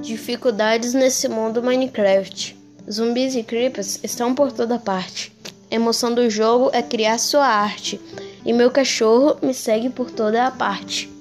Dificuldades nesse mundo Minecraft. Zumbis e creepers estão por toda parte. A emoção do jogo é criar sua arte. E meu cachorro me segue por toda a parte.